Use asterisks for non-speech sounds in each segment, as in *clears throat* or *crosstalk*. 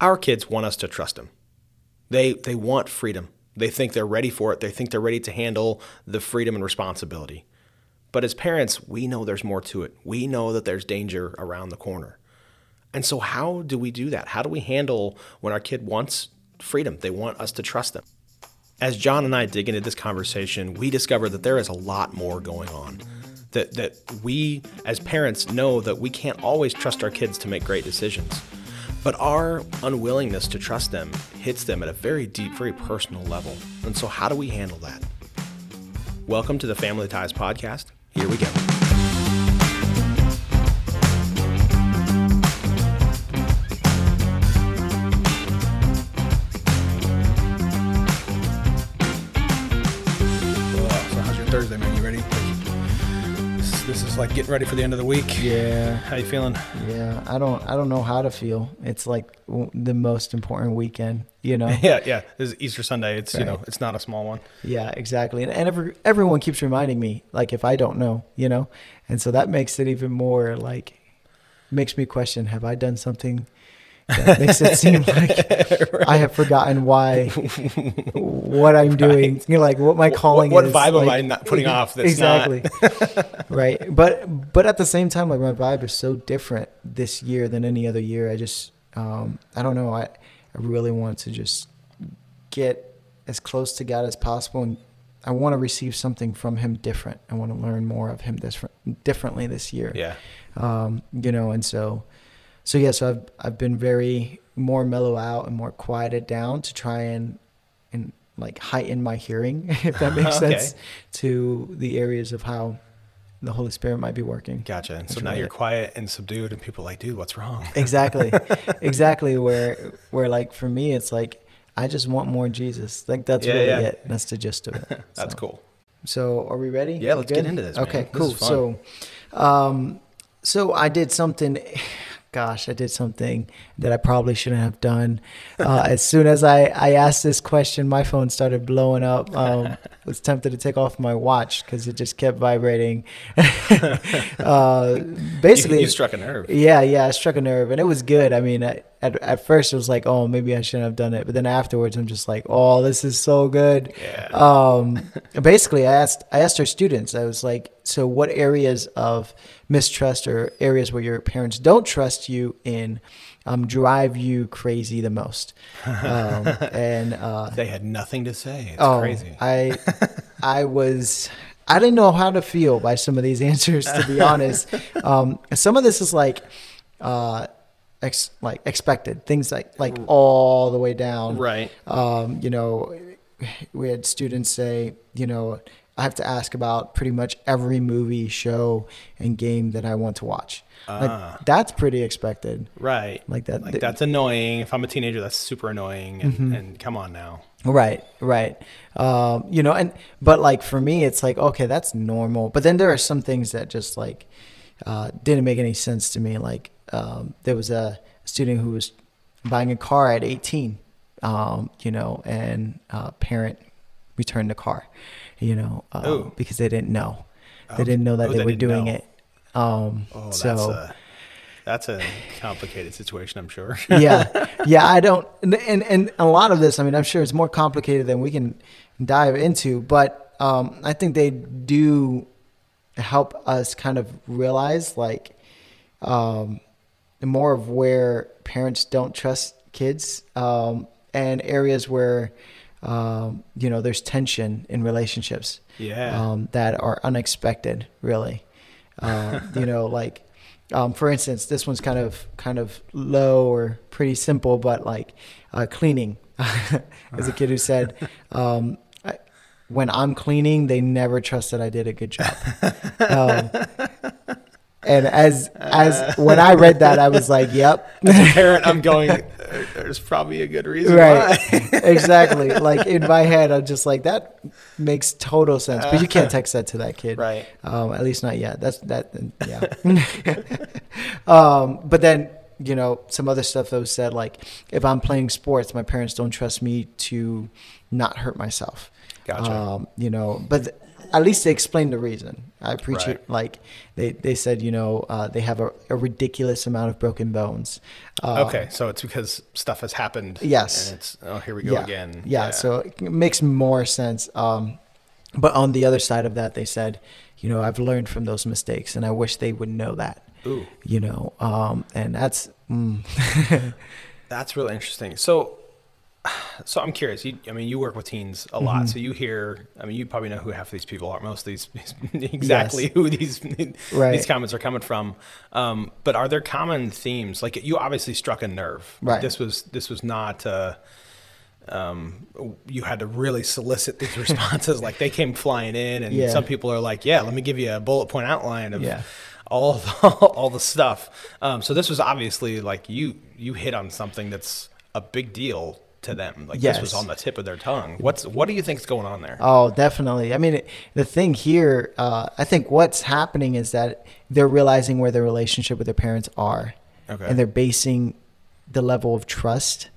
our kids want us to trust them. They they want freedom. They think they're ready for it. They think they're ready to handle the freedom and responsibility. But as parents, we know there's more to it. We know that there's danger around the corner. And so how do we do that? How do we handle when our kid wants freedom? They want us to trust them. As John and I dig into this conversation, we discover that there is a lot more going on. That that we as parents know that we can't always trust our kids to make great decisions. But our unwillingness to trust them hits them at a very deep, very personal level. And so, how do we handle that? Welcome to the Family Ties Podcast. Here we go. Like getting ready for the end of the week. Yeah, How you feeling? yeah. I don't, I don't know how to feel. It's like w- the most important weekend, you know. *laughs* Yeah, yeah. This is Easter Sunday. It's you know, it's not a small one. yeah, exactly. And, and every, everyone keeps reminding me, like if I don't know, you know, and so that makes it even more like makes me question: Have I done something that makes it seem *laughs* like I have forgotten why what I'm doing? You know, like what my calling what is. What vibe am I not putting off that's not- exactly *laughs* *laughs* right. But but at the same time like my vibe is so different this year than any other year. I just um i don't know. I i really want to just get as close to god as possible and i want to receive something from him different. I want to learn more of him this differently this year. Yeah. um, you know, and so, so yeah, so I've I've been very more mellow out and more quieted down to try and and like heighten my hearing, *laughs* if that makes *laughs* Okay. sense, to the areas of how the Holy Spirit might be working. Gotcha. And so now you're quiet and subdued, and people are like, dude, what's wrong? *laughs* Exactly, exactly. Where where like for me, it's like I just want more Jesus. Like that's Yeah, really yeah. it. That's the gist of it. That's So- cool. So are we ready? Yeah, let's get into this, man. Okay, This cool. So, um, so I did something. Gosh, I did something that I probably shouldn't have done. Uh, as soon as I, I asked this question, my phone started blowing up. Um, I *laughs* was tempted to take off my watch because it just kept vibrating. *laughs* *laughs* uh, basically, you, you struck a nerve. yeah, yeah, I struck a nerve, and it was good. I mean, I, at at first it was like, oh, maybe I shouldn't have done it, but then afterwards, I'm just like, oh, this is so good. Yeah. Um, *laughs* basically, I asked I asked our students. I was like, so what areas of mistrust or areas where your parents don't trust you in um, drive you crazy the most? Um, *laughs* and uh, They had nothing to say. It's oh, crazy. I *laughs* I was I didn't know how to feel by some of these answers to be honest. Um, some of this is like uh, ex, like expected things like like all the way down. right. Um, you know, we had students say, you know, I have to ask about pretty much every movie, show, and game that I want to watch. Ah. Like that's pretty expected. Right. Like that. Like that's annoying. If I'm a teenager, that's super annoying. And, Mm-hmm. and come on now. Right, right. Um, you know, and but like for me, it's like okay, that's normal. But then there are some things that just like uh, didn't make any sense to me. Like um, there was a student who was buying a car at 18, um, you know, and uh, parent returned the car, you know, um, because they didn't know. They Oh, didn't know that oh, they, they were doing know. it. Um, Oh, so that's a that's a complicated situation. I'm sure. *laughs* yeah, *laughs* yeah. I don't, and, and and a lot of this. I mean, I'm sure it's more complicated than we can dive into, but um, I think they do help us kind of realize like um, more of where parents don't trust kids um, and areas where um, you know there's tension in relationships Yeah. um, that are unexpected, really. Uh, *laughs* you know, like um, for instance, this one's kind of kind of low or pretty simple, but like uh, cleaning. *laughs* As a kid who said, *laughs* um, I, when I'm cleaning, they never trust that I did a good job. And as as when I read that, I was like, "Yep, As a parent, I'm going. "Uh, There's probably a good reason right why. *laughs* exactly like in my head i'm just like that makes total sense but you can't text that to that kid Right. um, at least not yet that's that yeah *laughs* um, but then you know some other stuff that was said like if i'm playing sports my parents don't trust me to not hurt myself Gotcha. um, you know but at least they explained the reason. I appreciate Right. like they they said you know uh, they have a, a ridiculous amount of broken bones. Uh, okay, so it's because stuff has happened. Yes. And it's oh here we go yeah, again. Yeah, so it makes more sense. Um, but on the other side of that, they said, you know, I've learned from those mistakes, and I wish they would know that. Ooh. You know, um, and that's mm, *laughs* That's really interesting. So, so I'm curious. You, I mean, you work with teens a lot, so you hear. I mean, you probably know who half of these people are. Most of these, *laughs* exactly Yes. who these *laughs* Right. these comments are coming from. Um, but are there common themes? Like you obviously struck a nerve. Right. This was this was not. Uh, um, you had to really solicit these *laughs* responses. like they came flying in, and Yeah. some people are like, "Yeah, let me give you a bullet point outline of Yeah. all the, all the stuff." Um, so this was obviously like you you hit on something that's a big deal to them. Like this was on the tip of their tongue. What's what do you think is going on there? Oh, definitely. I mean, it- the thing here, uh, I think what's happening is that they're realizing where their relationship with their parents are, Okay. and they're basing the level of trust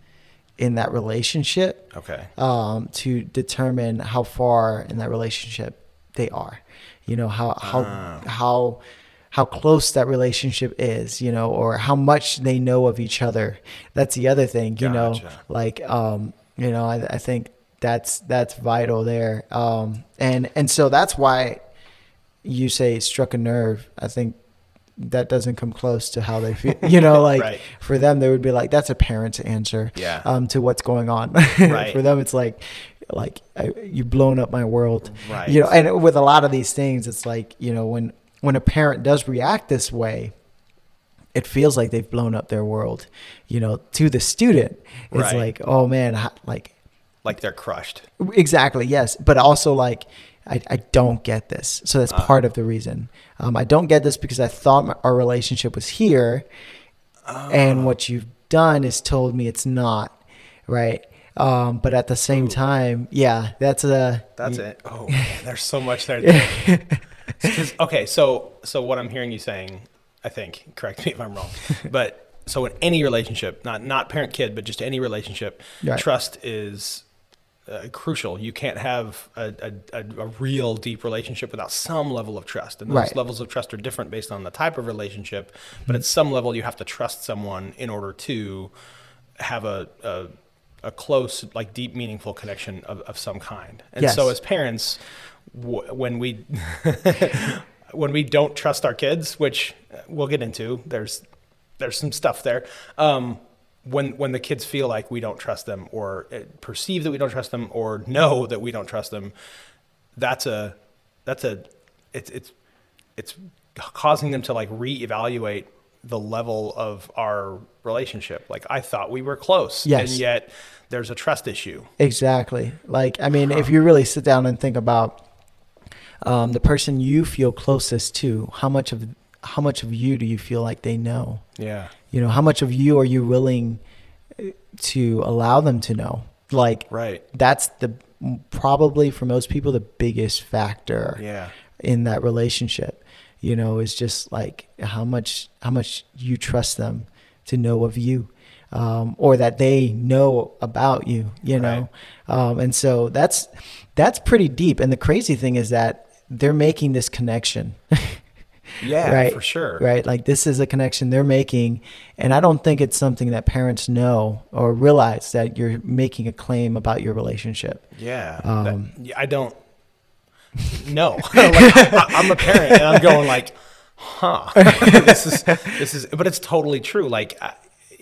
in that relationship Okay. um, to determine how far in that relationship they are. You know how how Ah. how how close that relationship is. You know, or how much they know of each other. That's the other thing. You know, like um, you know, I, I think that's that's vital there. Um, and and so that's why you say struck a nerve. I think that doesn't come close to how they feel. You know, *laughs* like Right. for them, they would be like, "That's a parent's answer." Yeah. Um, to what's going on. *laughs* Right. for them, it's like, like I, you've blown up my world. Right. You know, and with a lot of these things, it's like you know when when a parent does react this way. It feels like they've blown up their world, you know. To the student, it's Right. like, oh man, like Like they're crushed. Exactly, yes. But also like I, I don't get this. So that's part of the reason. Um, I don't get this because I thought my, our relationship was here and what you've done is told me it's not, right? Um, but at the same time, yeah, that's a That's it. Oh, man, there's so much there. *laughs* 'Cause- okay, so so what I'm hearing you saying, I think, correct me if I'm wrong, *laughs* but so in any relationship, not not parent kid, but just any relationship, Right. trust is uh, crucial. You can't have a, a, a, real deep relationship without some level of trust, and those Right. levels of trust are different based on the type of relationship. But at some level, you have to trust someone in order to have a, a a close, like deep, meaningful connection of, of some kind. And so, as parents, when we *laughs* when we don't trust our kids, which we'll get into, there's there's some stuff there. Um, when when the kids feel like we don't trust them, or uh, perceive that we don't trust them, or know that we don't trust them, that's a that's a it's it's it's causing them to like reevaluate the level of our relationship. Like I thought we were close, Yes. and yet there's a trust issue. Exactly. Like, I mean, if you really sit down and think about um, the person you feel closest to, how much of how much of you do you feel like they know? Yeah. You know, how much of you are you willing uh, to allow them to know? Like, Right. that's the probably for most people the biggest factor Yeah. in that relationship. You know, is just like how much how much you trust them to know of you. Um, or that they know about you, you know, um, and so that's that's pretty deep. And the crazy thing is that they're making this connection, *laughs* Yeah, right? for sure. Right. Like this is a connection they're making. And I don't think it's something that parents know or realize that you're making a claim about your relationship. Yeah. Um, That- I don't *laughs* know. *laughs* like, I, I'm a parent and I'm going like, huh, this is, this is, but it's totally true. Like, I,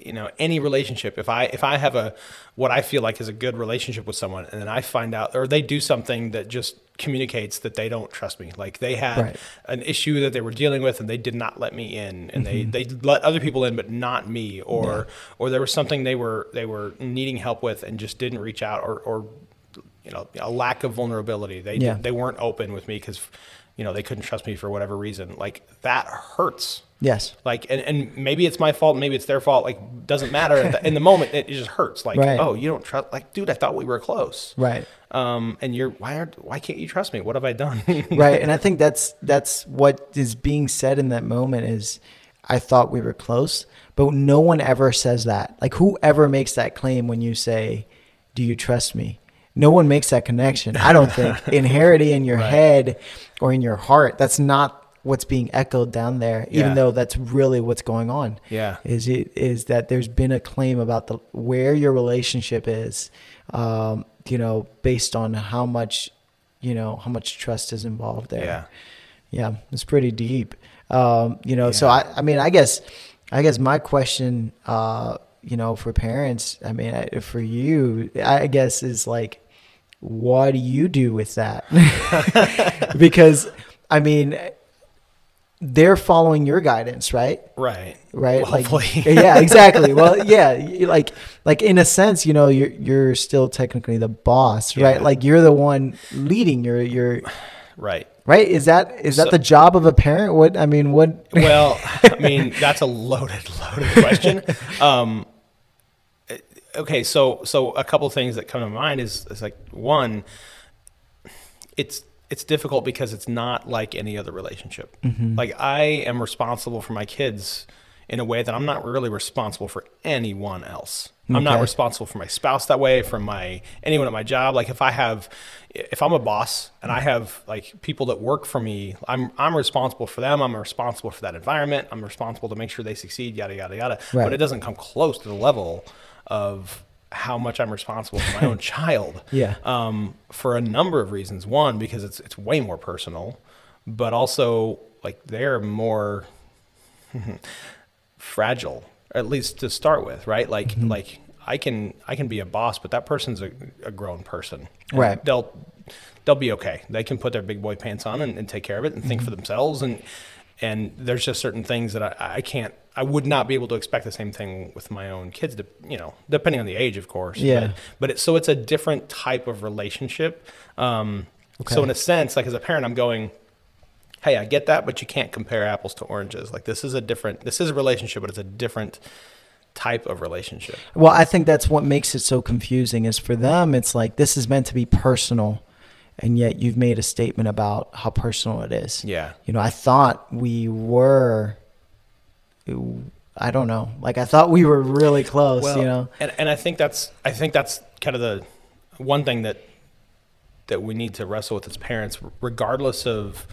you know, any relationship, if I, if I have a, what I feel like is a good relationship with someone and then I find out, or they do something that just communicates that they don't trust me. Like they had Right. an issue that they were dealing with and they did not let me in and they, mm-hmm. they let other people in, but not me or, or there was something they were, they were needing help with and just didn't reach out or, or, you know, a lack of vulnerability. They, Yeah. they weren't open with me because, you know, they couldn't trust me for whatever reason. Like that hurts. Yes. Like, and, and maybe it's my fault, maybe it's their fault. Like, doesn't matter. At the- in the moment, it, it just hurts. Like, Right. oh, you don't trust. Like, dude, I thought we were close. Right. Um, and you're why aren't why can't you trust me? What have I done? *laughs* right and i think that's that's what is being said in that moment is i thought we were close but no one ever says that like whoever makes that claim when you say do you trust me no one makes that connection. I don't think *laughs* inheriting in your Right. head or in your heart. That's not what's being echoed down there, even Yeah. though that's really what's going on. Yeah. is it is that there's been a claim about the where your relationship is, um, you know, based on how much, you know, how much trust is involved there. Yeah. Yeah, it's pretty deep. Um, you know, so I, I mean, I guess, I guess my question, uh, you know, for parents, I mean, I- for you, I guess is like, what do you do with that? *laughs* because, I mean, they're following your guidance, right? Right. right Well, like hopefully. *laughs* yeah exactly *laughs* well yeah like like in a sense you know you're you're still technically the boss right Yeah. like you're the one leading you're you're *sighs* Right. right is that is that the job of a parent what i mean what *laughs* Well, I mean, that's a loaded, loaded question. Um, okay, so so a couple things that come to mind is, is like one, it's it's difficult because it's not like any other relationship. Mm-hmm. Like I am responsible for my kids in a way that I'm not really responsible for anyone else. I'm not responsible for my spouse that way, for my anyone at my job. Like if I have, if I'm a boss and I have like people that work for me, I'm I'm responsible for them. I'm responsible for that environment. I'm responsible to make sure they succeed. Yada yada yada. Right. But it doesn't come close to the level of how much I'm responsible for my own *laughs* child. Yeah. Um, for a number of reasons. One, because it's it's way more personal, but also like they're more *laughs* fragile, at least to start with, right? Like Mm-hmm. like I can I can be a boss, but that person's a, a grown person. Right. They'll they'll be okay. They can put their big boy pants on and, and take care of it and think Mm-hmm. for themselves and and there's just certain things that I, I can't I would not be able to expect the same thing with my own kids, de- you know, depending on the age, of course. Yeah. But, but it's so it's a different type of relationship. Um, So in a sense, like as a parent, I'm going, hey, I get that, but you can't compare apples to oranges. Like this is a different, this is a relationship, but it's a different type of relationship. well i think that's what makes it so confusing is for them it's like this is meant to be personal and yet you've made a statement about how personal it is. Yeah. you know i thought we were i don't know. Like i thought we were really close you know? and, and I think that's, I think that's kind of the one thing that, that we need to wrestle with as parents, regardless of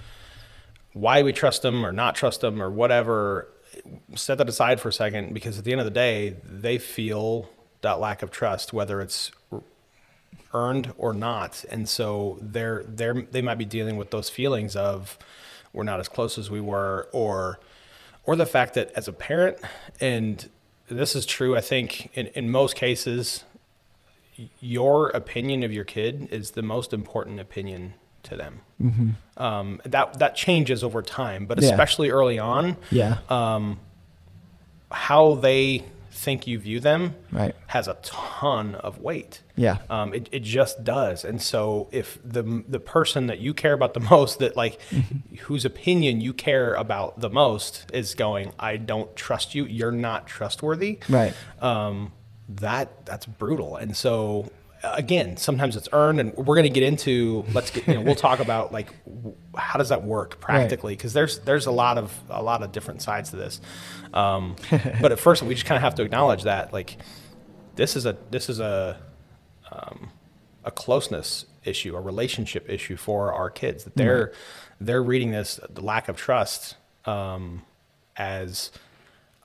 why we trust them or not trust them or whatever, set that aside for a second because at the end of the day, they feel that lack of trust, whether it's earned or not. And so they're they're they might be dealing with those feelings of we're not as close as we were or or the fact that as a parent and this is true I think in, in most cases your opinion of your kid is the most important opinion to them. Um, that that changes over time, but Yeah. especially early on, yeah Um, how they think you view them Right. has a ton of weight. Yeah. Um, it, it just does. And so if the the person that you care about the *laughs* most, that like *laughs* whose opinion you care about the most is going, I don't trust you, you're not trustworthy. Right. Um, that that's brutal. And so again, sometimes it's earned and we're going to get into, let's get, you know, we'll talk about like, w- how does that work practically? Cause there's, there's a lot of, a lot of different sides to this. Um, but at first we just kind of have to acknowledge that like, this is a, this is a, um, a closeness issue, a relationship issue for our kids that they're, they're reading this, the lack of trust, um, as,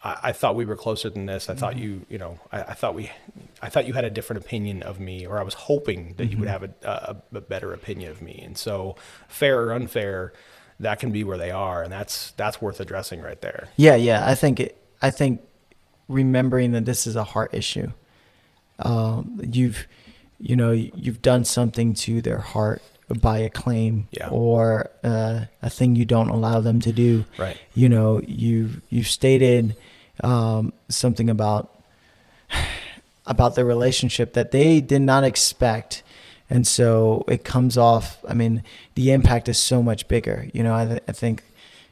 I, I thought we were closer than this. I thought you, you know, I, I thought we, I thought you had a different opinion of me, or I was hoping that you would have a, a, a better opinion of me. And so, fair or unfair, that can be where they are, and that's that's worth addressing right there. Yeah, yeah. I think it, I think remembering that this is a heart issue. Um, you've, you know, you've done something to their heart by a claim Yeah. or uh, a thing you don't allow them to do. Right. You know, you've you've stated um, something about about the relationship that they did not expect. And so it comes off. I mean, the impact is so much bigger. You know, I, th- I think,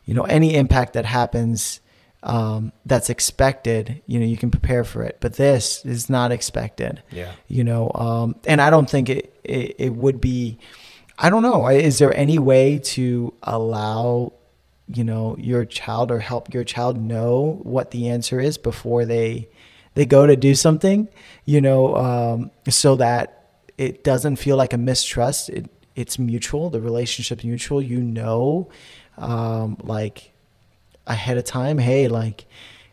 you know, any impact that happens um, that's expected, you know, you can prepare for it. But this is not expected. Yeah. You know, um, and I don't think it, it it would be. I don't know. Is there any way to allow, you know, your child or help your child know what the answer is before they they go to do something? You know, um, so that it doesn't feel like a mistrust. It it's mutual. The relationship's mutual. You know, um, like ahead of time. Hey, like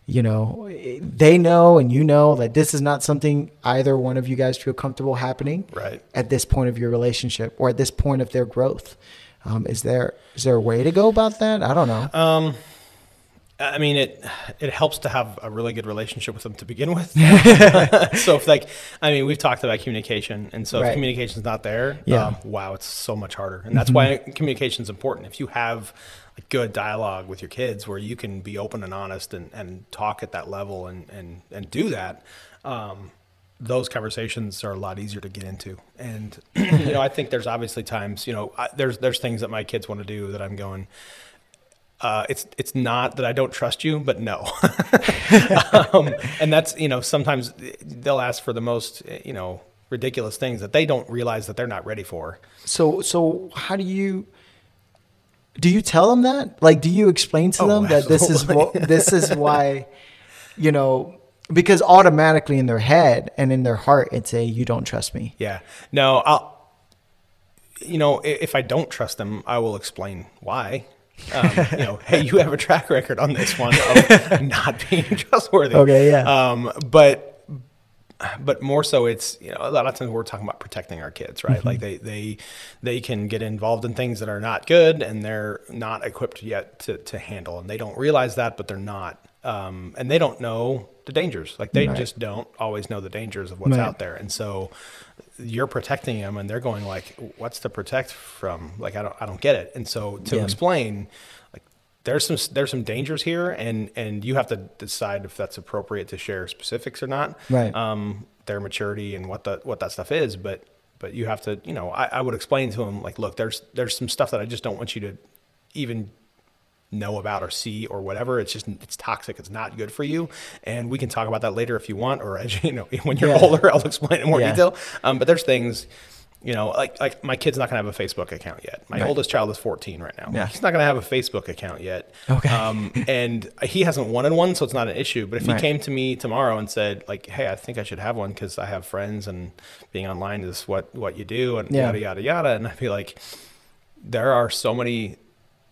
you know, they know and you know that this is not something either one of you guys feel comfortable happening Right. at this point of your relationship or at this point of their growth. Um, is there is there a way to go about that? I don't know. Um, I mean, it it helps to have a really good relationship with them to begin with. *laughs* so if like, I mean, we've talked about communication, and so Right. if communication's not there, Yeah. um, wow, it's so much harder. And that's why communication is important. If you have a good dialogue with your kids where you can be open and honest and, and talk at that level and, and, and do that, um, those conversations are a lot easier to get into. And, *clears throat* you know, I think there's obviously times, you know, I, there's, there's things that my kids want to do that I'm going, uh, it's it's not that I don't trust you, but no. *laughs* um, and that's you know sometimes they'll ask for the most you know ridiculous things that they don't realize that they're not ready for. So so how do you do you tell them that? Like do you explain to Oh, them that this is what this is why you know because automatically in their head and in their heart it's a you don't trust me. Yeah. No, I'll. You know, if I don't trust them, I will explain why. Um, you know, hey, you have a track record on this one of *laughs* not being trustworthy. Okay, yeah. Um, but but more so, it's you know a lot of times we're talking about protecting our kids, right? Like they they they can get involved in things that are not good, and they're not equipped yet to to handle, and they don't realize that, but they're not, um, and they don't know the dangers. Like they Right. just don't always know the dangers of what's Right. out there, and so you're protecting them and they're going like what's to protect from like i don't i don't get it and so to Yeah. explain like there's some there's some dangers here and and you have to decide if that's appropriate to share specifics or not Right. um their maturity and what the what that stuff is but but you have to you know i, I would explain to them like look there's there's some stuff that i just don't want you to even know about or see or whatever. It's just it's toxic. It's not good for you, and we can talk about that later if you want, or as *laughs* you know, when you're Yeah. older, I'll explain in more Yeah. detail. Um, but there's things, you know, like like my kid's not gonna have a Facebook account yet. My Right. oldest child is 14 right now. Yeah. He's not gonna have a Facebook account yet. Okay. Um, and he hasn't wanted one, so it's not an issue. But if he Right. came to me tomorrow and said like, "Hey, I think I should have one because I have friends and being online is what what you do," and Yeah. yada yada yada, and I'd be like, there are so many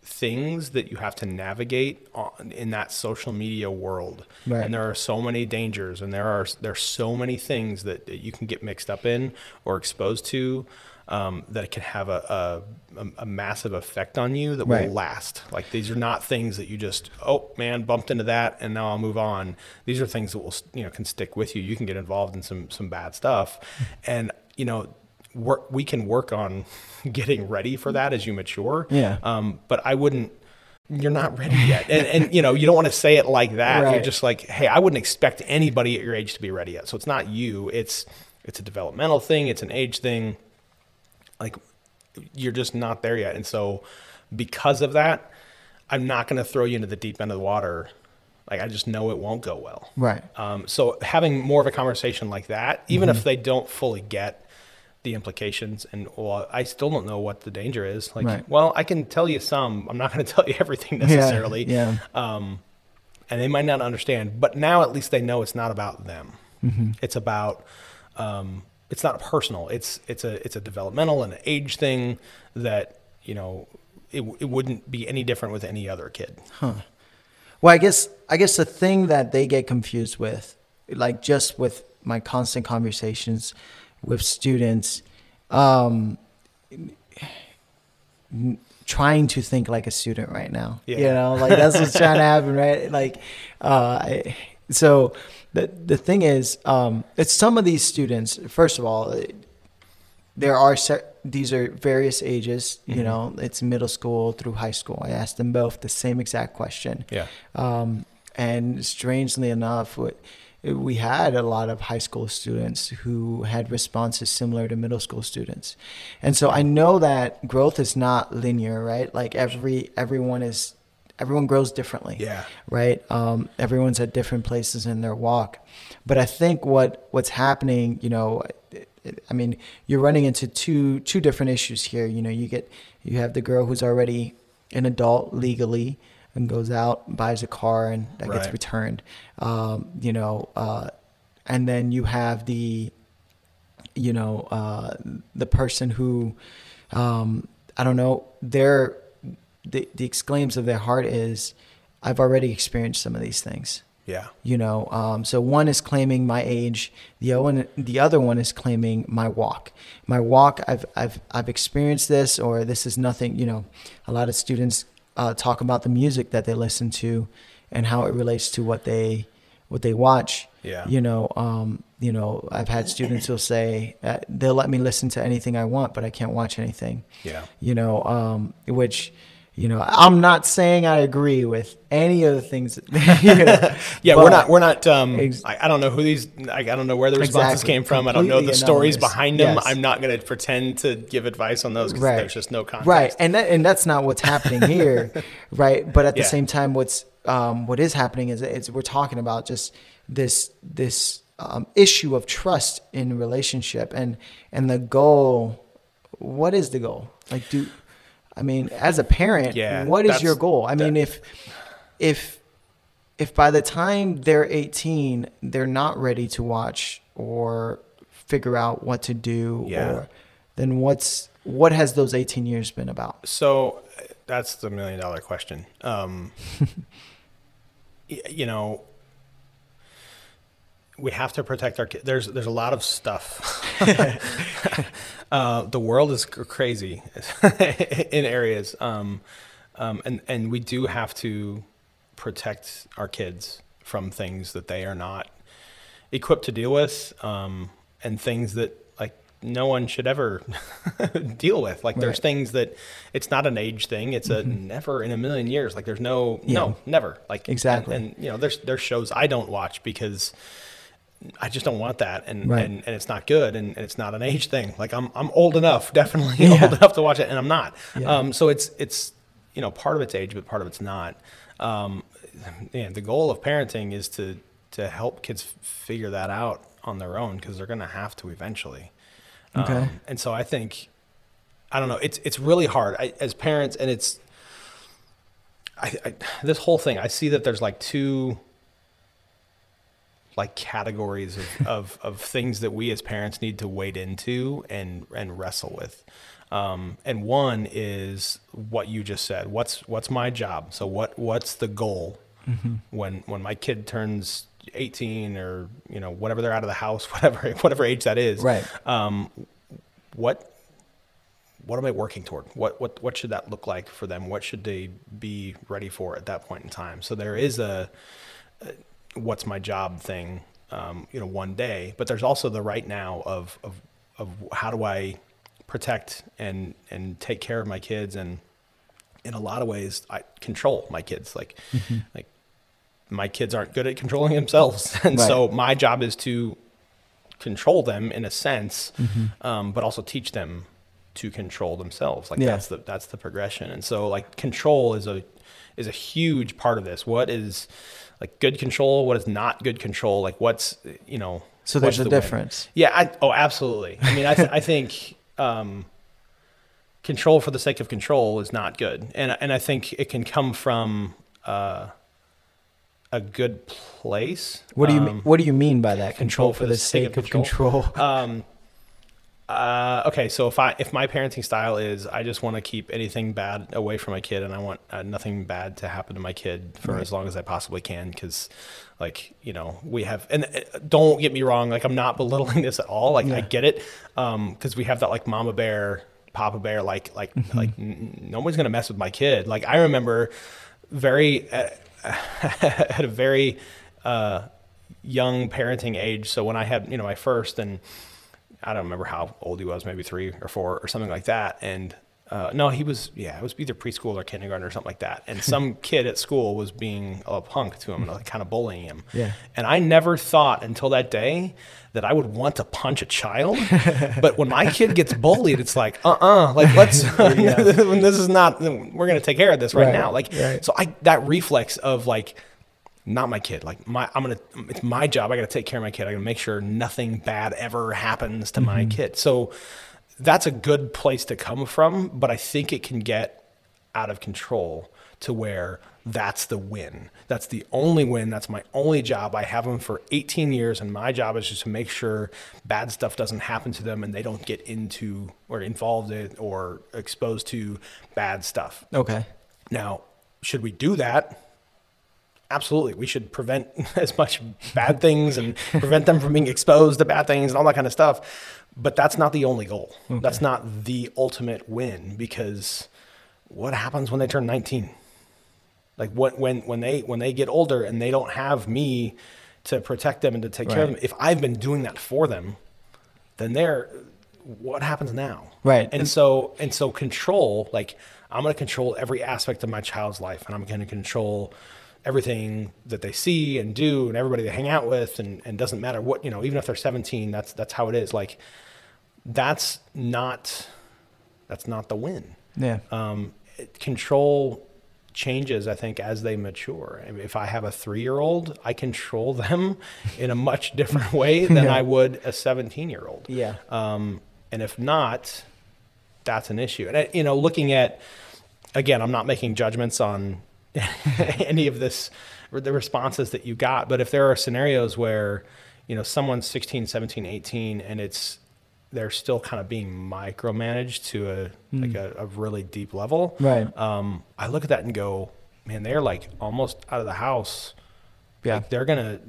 things that you have to navigate on, in that social media world. Right. and there are so many dangers and there are there's so many things that, that you can get mixed up in or exposed to um, that it can have a, a, a- a massive effect on you that Right. will last. Like these are not things that you just oh man bumped into that and now I'll move on. These are things that will you know can stick with you. You can get involved in some some bad stuff. And you know work, we can work on *laughs* getting ready for that as you mature. Yeah. Um, but I wouldn't. You're not ready yet, and and you know you don't want to say it like that. You're just like, hey, I wouldn't expect anybody at your age to be ready yet. So it's not you. It's it's a developmental thing. It's an age thing. Like you're just not there yet, and so because of that, I'm not going to throw you into the deep end of the water. Like I just know it won't go well. Right. Um, so having more of a conversation like that, even if they don't fully get the implications, and well, I still don't know what the danger is. Like, Right. well, I can tell you some. I'm not *laughs* going to tell you everything necessarily. Yeah. Um, and they might not understand, but now at least they know it's not about them. It's about. Um, it's not personal. It's it's a it's a developmental and an age thing that you know it, it wouldn't be any different with any other kid. Huh well, I guess I guess the thing that they get confused with, like just with my constant conversations with students, um, trying to think like a student right now. Yeah. You know, like that's what's trying to *laughs* happen, right? Like, uh, I- so the the thing is, um, it's some of these students. First of all, there are se- these are various ages. You know, it's middle school through high school. I asked them both the same exact question. Yeah. Um, and strangely enough, what- we had a lot of high school students who had responses similar to middle school students. And so I know that growth is not linear, right? Like every everyone is everyone grows differently. Yeah. Right? Um, everyone's at different places in their walk. But I think what what's happening, you know, I mean, you're running into two two different issues here. You know, you get you have the girl who's already an adult legally and goes out buys a car and that gets returned. Um, you know, uh, and then you have the you know, uh, the person who, um, I don't know, their the, the exclaims of their heart is, I've already experienced some of these things. Yeah. You know, um, so one is claiming my age, the other one, the other one is claiming my walk. My walk, I've I've I've experienced this, or this is nothing. You know, a lot of students uh, talk about the music that they listen to, and how it relates to what they what they watch. Yeah. You know, um, you know, I've had students who'll say uh, they'll let me listen to anything I want, but I can't watch anything. Yeah. You know, um, which you know, I'm not saying I agree with any of the things. That, you *laughs* know, Yeah, *laughs* we're not. We're not. Um, Ex- I, I don't know who these. I, I don't know where the responses Exactly. came from. I don't know the Completely stories behind them. Yes. I'm not going to pretend to give advice on those because Right. there's just no context. Right, and that, and that's not what's happening *laughs* here, right? But at the same time, what's um, what is happening is is we're talking about just this this um, issue of trust in relationship, and and the goal. What is the goal? Like, do I mean, as a parent, Yeah, what is your goal? I mean, that- if if if by the time they're 18, they're not ready to watch or figure out what to do, Yeah. or then what's what has those 18 years been about? So that's the million dollar question. Um, you know, we have to protect our kids. There's there's a lot of stuff. *laughs* uh, the world is crazy *laughs* in areas, um, um, and and we do have to protect our kids from things that they are not equipped to deal with, um, and things that like no one should ever *laughs* deal with. Like there's Right. things that it's not an age thing. It's a never in a million years. Like there's no Yeah. no never like Exactly. And, and you know there's there's shows I don't watch because I just don't want that, and Right. and, and it's not good, and, and it's not an age thing. Like I'm I'm old enough, *laughs* definitely Yeah. old enough to watch it, and I'm not. Yeah. Um, so it's it's you know part of it's age, but part of it's not. Um, the goal of parenting is to to help kids f- figure that out on their own because they're going to have to eventually. Okay. Um, and so I think I don't know. It's it's really hard I, as parents, and it's I, I this whole thing. I see that there's like two like categories of, *laughs* of, of things that we as parents need to wade into and and wrestle with. Um, and one is what you just said. What's what's my job? So what what's the goal when when my kid turns 18 or you know whatever they're out of the house, *laughs* whatever whatever age that is. Right. Um, what what am I working toward? What what what should that look like for them? What should they be ready for at that point in time? So there is a, a what's my job thing, um, you know, one day, but there's also the right now of of of how do I protect and and take care of my kids and in a lot of ways I control my kids. Like like my kids aren't good at controlling themselves. *laughs* And Right. so my job is to control them in a sense um, but also teach them to control themselves. Like Yeah. that's the that's the progression. And so like control is a is a huge part of this. What is like good control what is not good control like what's you know So there's a the difference. yeah I, oh absolutely i mean i, th- I think um, control for the sake of control is not good and, and i think it can come from uh, a good place What do you Um, mean, what do you mean by that? Control, for the sake, of control. *laughs* um, uh, okay, so if I if my parenting style is I just want to keep anything bad away from my kid, and I want uh, nothing bad to happen to my kid for Right. as long as I possibly can, because like you know we have and uh, don't get me wrong, like I'm not *laughs* belittling this at all. Like I get it, because we have that like mama bear, papa bear, like like Mm-hmm. like n- nobody's gonna mess with my kid. Like I remember very uh, *laughs* at a very uh, young parenting age. So when I had, you know, my first and I don't remember how old he was, maybe three or four or something like that. And uh, no, he was, yeah, it was either preschool or kindergarten or something like that. And some *laughs* kid at school was being a punk to him and like kind of bullying him. Yeah. And I never thought until that day that I would want to punch a child. *laughs* but when my kid gets bullied, it's like, uh uh like let's, *laughs* this is not, we're going to take care of this right, Right, now. Like, right. so I, that reflex of like, not my kid. Like my, I'm gonna. It's my job. I got to take care of my kid. I got to make sure nothing bad ever happens to my mm-hmm. kid. So that's a good place to come from. But I think it can get out of control to where that's the win. That's the only win. That's my only job. I have them for 18 years, and my job is just to make sure bad stuff doesn't happen to them and they don't get into or involved in or exposed to bad stuff. Okay. Now, should we do that? Absolutely. We should prevent *laughs* as much bad things and prevent them from being exposed to bad things and all that kind of stuff. But that's not the only goal. Okay. That's not the ultimate win because what happens when they turn 19? Like when when when they when they get older and they don't have me to protect them and to take right. care of them, if I've been doing that for them, then they're what happens now? Right. And, so and so control, like I'm gonna control every aspect of my child's life and I'm gonna control everything that they see and do and everybody they hang out with and, and doesn't matter what, you know, even if they're 17, that's that's how it is. Like that's not that's not the win. Yeah. Um, control changes, I think, as they mature. If I have a three year old, I control *laughs* them in a much different way *laughs* than yeah. I would a 17 year old. Yeah. Um, and if not, that's an issue. And, you know, looking at, again, I'm not making judgments on *laughs* any of this, the responses that you got, but if there are scenarios where, you know, someone's 16, 17, 18, and it's, they're still kind of being micromanaged to a mm. like a, a, really deep level. Right. Um, I look at that and go, man, they're like almost out of the house. Yeah. Like they're gonna.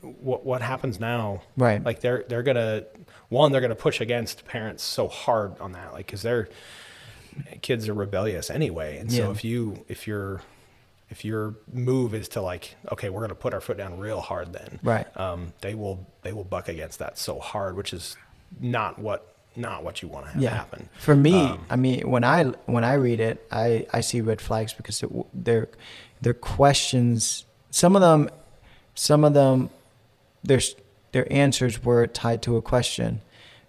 What what happens now? Right. Like they're they're gonna one they're gonna push against parents so hard on that like because they're kids are rebellious anyway and so if you if you're if your move is to like okay we're going to put our foot down real hard then right um, they will they will buck against that so hard which is not what not what you want to have yeah. happen. For me, um, I mean, when I when I read it, I I see red flags because it, they're they're questions. Some of them, some of them, their their answers were tied to a question,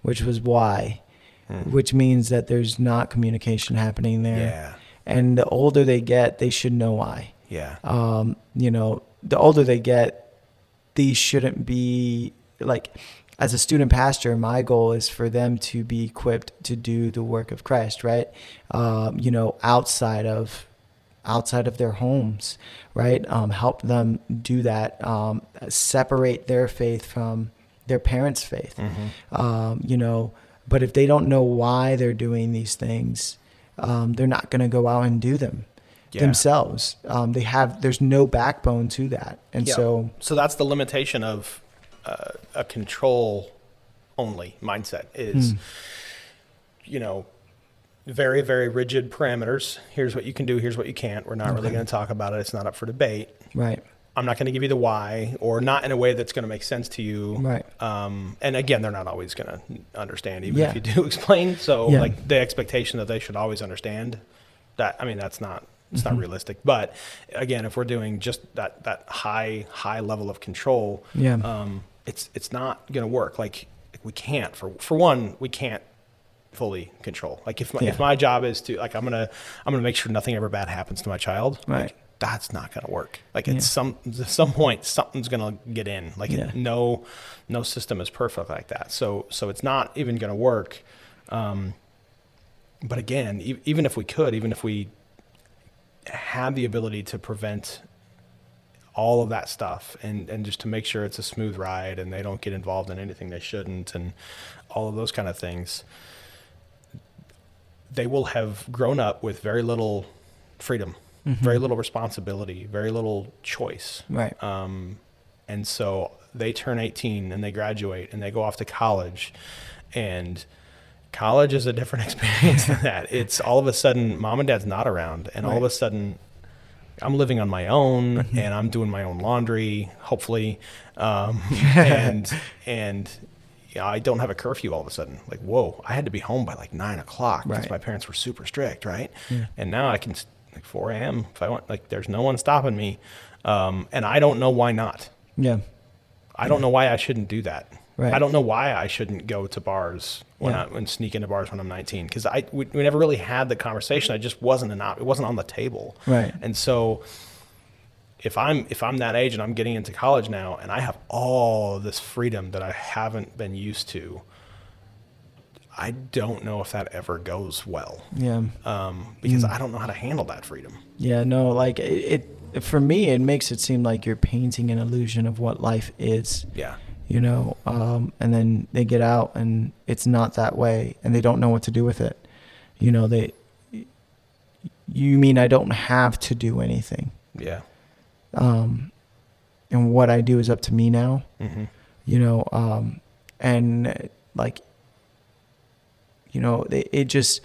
which was why, hmm. which means that there's not communication happening there. Yeah. And the older they get, they should know why. Yeah. Um, you know, the older they get, these shouldn't be like as a student pastor, my goal is for them to be equipped to do the work of Christ, right? Um, you know, outside of outside of their homes, right? Um, help them do that. Um, separate their faith from their parents' faith. Mm-hmm. Um, you know, but if they don't know why they're doing these things, um, they're not going to go out and do them. Yeah. themselves um, they have there's no backbone to that and yeah. so so that's the limitation of uh, a control only mindset is mm. you know very very rigid parameters here's what you can do here's what you can't we're not okay. really going to talk about it it's not up for debate right i'm not going to give you the why or not in a way that's going to make sense to you right um, and again they're not always going to understand even yeah. if you do *laughs* explain so yeah. like the expectation that they should always understand that i mean that's not it's mm-hmm. not realistic but again if we're doing just that that high high level of control yeah um, it's it's not going to work. Like we can't for for one we can't fully control. Like if my, yeah. if my job is to like I'm gonna I'm gonna make sure nothing ever bad happens to my child. Right. Like, that's not gonna work. Like yeah. at some at some point something's gonna get in. Like yeah. no no system is perfect like that. So so it's not even gonna work. Um, but again, e- even if we could, even if we had the ability to prevent all of that stuff and, and just to make sure it's a smooth ride and they don't get involved in anything they shouldn't and all of those kind of things, they will have grown up with very little freedom, mm-hmm. very little responsibility, very little choice. Right. Um, and so they turn 18 and they graduate and they go off to college and college is a different *laughs* experience than that. It's all of a sudden mom and dad's not around and right. all of a sudden I'm living on my own mm-hmm. and I'm doing my own laundry, hopefully, um, *laughs* and and yeah, I don't have a curfew all of a sudden. Like, whoa, I had to be home by like nine o'clock because right. my parents were super strict, right? Yeah. And now I can like 4 a.m. if I want. Like, there's no one stopping me, um, and I don't know why not. Yeah, I don't know why I shouldn't do that. Right. I don't know why I shouldn't go to bars when yeah. I and sneak into bars when I'm 19 because I we, we, never really had the conversation. I just wasn't an it wasn't on the table. Right. And so if I'm if I'm that age and I'm getting into college now and I have all this freedom that I haven't been used to, I don't know if that ever goes well Yeah. um, because I don't know how to handle that freedom. Yeah, no, like it, it for me it makes it seem like you're painting an illusion of what life is. Yeah. You know, um, and then they get out and it's not that way and they don't know what to do with it. You know, they you mean I don't have to do anything. Yeah. Um and what I do is up to me now. hmm you know um and like you know it, it just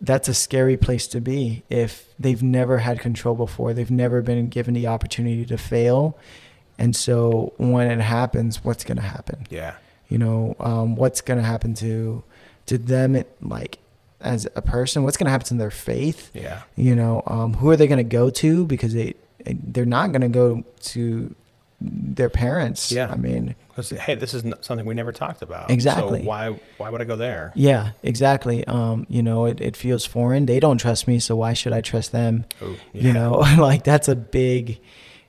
that's a scary place to be if they've never had control before they've never been given the opportunity to fail and so when it happens what's going to happen Yeah. you know um, what's going to happen to to them it, like as a person what's going to happen to their faith Yeah. you know um, who are they going to go to because they they're not going to go to their parents Yeah. i mean hey, this is something we never talked about. Exactly. So why why would I go there? Yeah, exactly. Um, you know, it, it feels foreign. They don't trust me, so why should I trust them? Oh, You know, *laughs* like that's a big,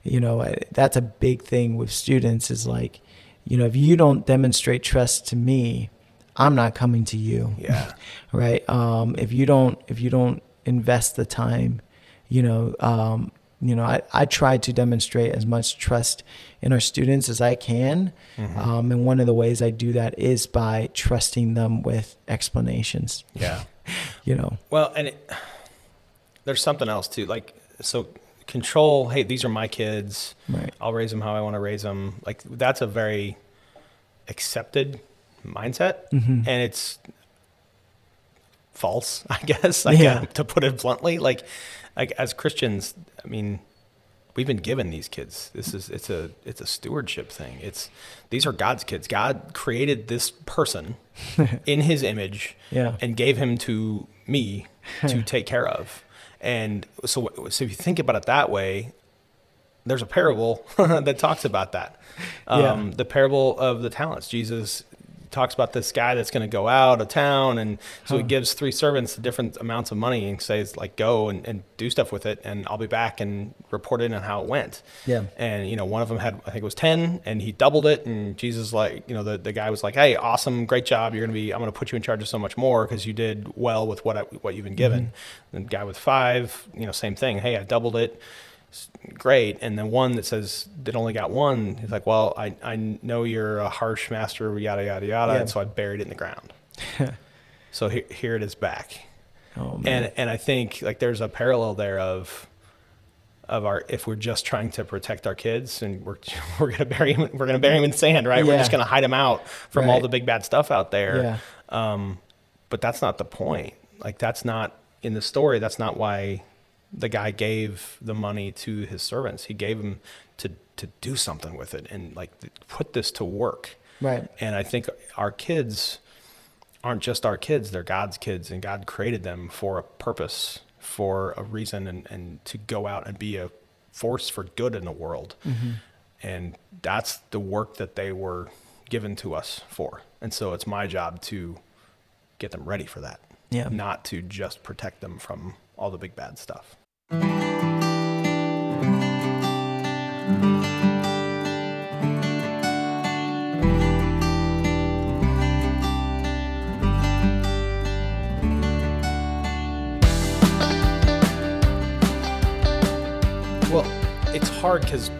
you know, that's a big thing with students is like, you know, if you don't demonstrate trust to me, I'm not coming to you. Yeah. *laughs* Right. Um, if you don't, if you don't invest the time, you know, um, you know, I, I try to demonstrate as much trust in our students as I can. Mm-hmm. Um, and one of the ways I do that is by trusting them with explanations, Yeah. *laughs* you know. Well, and it, there's something else too. Like, so control. Hey, these are my kids. Right. I'll raise them how I want to raise them. Like, that's a very accepted mindset, Mhm. and it's false, *laughs* I guess. Like, Yeah. uh, *laughs* to put it bluntly, like, like as Christians, I mean, we've been given these kids. This is it's a it's a stewardship thing. It's these are God's kids. God created this person *laughs* in His image, Yeah. and gave him to me to take care of. And so, so if you think about it that way, there's a parable *laughs* that talks about that. Um, Yeah. The parable of the talents. Jesus talks about this guy that's going to go out of town, and so he gives three servants different amounts of money and says, like, go and, and do stuff with it, and I'll be back and report in on how it went. Yeah. And you know, one of them had I think it was ten, and he doubled it. And Jesus, like, you know, the, the guy was like, "Hey, awesome, great job. You're gonna be. I'm gonna put you in charge of so much more because you did well with what I, what you've been given." And the guy with five, you know, same thing. Hey, I doubled it. Great. And then one that says that only got one. He's like, "Well, I I know you're a harsh master, yada yada yada." Yeah. And so I buried it in the ground. *laughs* so here here it is back Oh man. and and I think like there's a parallel there of of our if we're just trying to protect our kids and we're *laughs* we're gonna bury him we're gonna bury him in sand right we're just gonna hide him out from all the big bad stuff out there Yeah. um, but that's not the point like that's not in the story that's not why the guy gave the money to his servants he gave them to to do something with it and like put this to work right. and I think our kids aren't just our kids, they're God's kids, and God created them for a purpose, for a reason, and, and to go out and be a force for good in the world. Mm-hmm. And that's the work that they were given to us for. And so it's my job to get them ready for that, Yeah. not to just protect them from all the big bad stuff. Well, it's hard because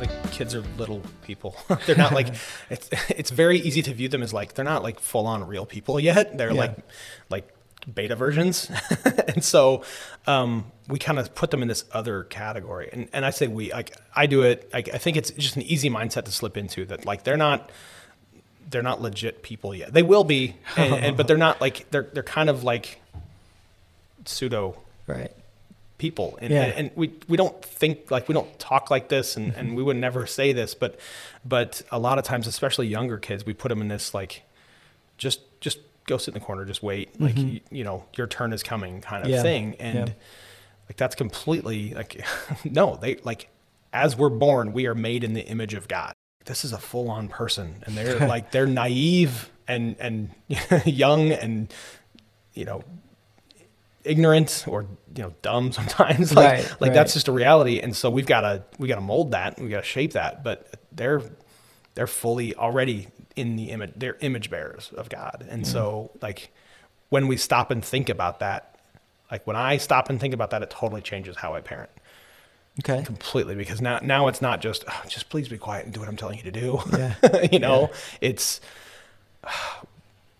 like kids are little people. *laughs* they're not like *laughs* it's it's very easy to view them as like they're not like full on real people yet. They're Yeah. like like beta versions, *laughs* and so um, we kind of put them in this other category. And and I say we like I do it. Like I think it's just an easy mindset to slip into that. Like they're not they're not legit people yet. They will be, *laughs* and, and but they're not like they're they're kind of like pseudo Right. people and, Yeah. and, and we we don't think like we don't talk like this and, and we would never say this but but a lot of times especially younger kids we put them in this like just just go sit in the corner just wait like mm-hmm. you, you know your turn is coming kind of Yeah. thing and Yeah. like that's completely like *laughs* no they like as we're born we are made in the image of god this is a full-on person and they're *laughs* like they're naive and and *laughs* young and you know ignorant or you know dumb sometimes like Right, like right. that's just a reality and so we've got to we got to mold that we got to shape that but they're they're fully already in the image they're image bearers of God. And hmm. so like when we stop and think about that, like when I stop and think about that, it totally changes how I parent Okay. completely because now now it's not just "Oh, just please be quiet and do what I'm telling you to do. Yeah. *laughs* you know, it's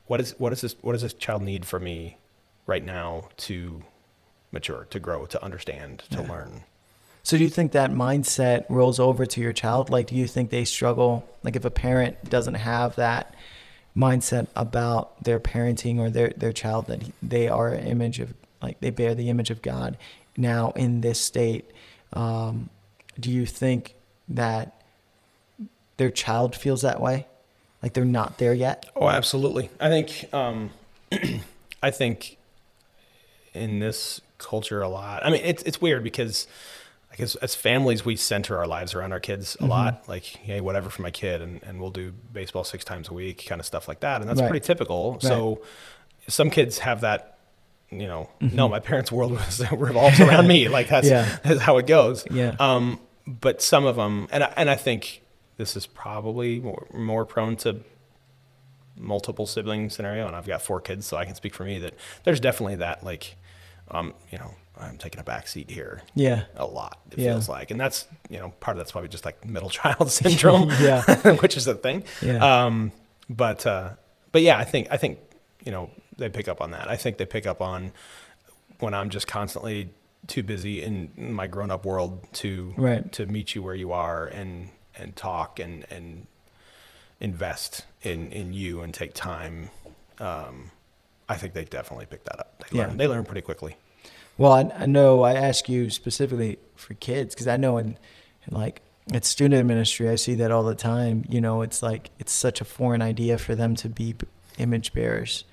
what is what is this what does this child need from me right now to mature, to grow, to understand, to learn. So do you think that mindset rolls over to your child? Like, do you think they struggle? Like, if a parent doesn't have that mindset about their parenting or their their child that they are an image of, like they bear the image of God now in this state, um, do you think that their child feels that way? Like they're not there yet? Oh, absolutely. I think um, *clears throat* I think in this culture a lot. I mean, it's it's weird because I guess as families we center our lives around our kids a lot. Like, hey, whatever for my kid, and, and we'll do baseball six times a week, kind of stuff like that, and that's Right. pretty typical. So some kids have that. You know, no, my parents' world was, *laughs* revolves around me. Like that's, Yeah. *laughs* that's how it goes. Yeah. Um, but some of them, and I, and I think this is probably more, more prone to multiple sibling scenario, and I've got four kids, so I can speak for me that there's definitely that like, um, you know, I'm taking a back seat here Yeah. a lot. It Yeah. feels like, and that's you know part of that's probably just like middle *laughs* child *laughs* syndrome, Yeah. *laughs* which is a thing. Yeah. Um, but uh, but yeah, I think I think you know they pick up on that. I think they pick up on when I'm just constantly too busy in my grown up world to Right. to meet you where you are and and talk and and invest in in you and take time. Um, I think they definitely pick that up. They Yeah. learn, they learn pretty quickly. Well, I, I know I ask you specifically for kids because I know in, in like at student ministry, I see that all the time. You know, it's like it's such a foreign idea for them to be image bearers.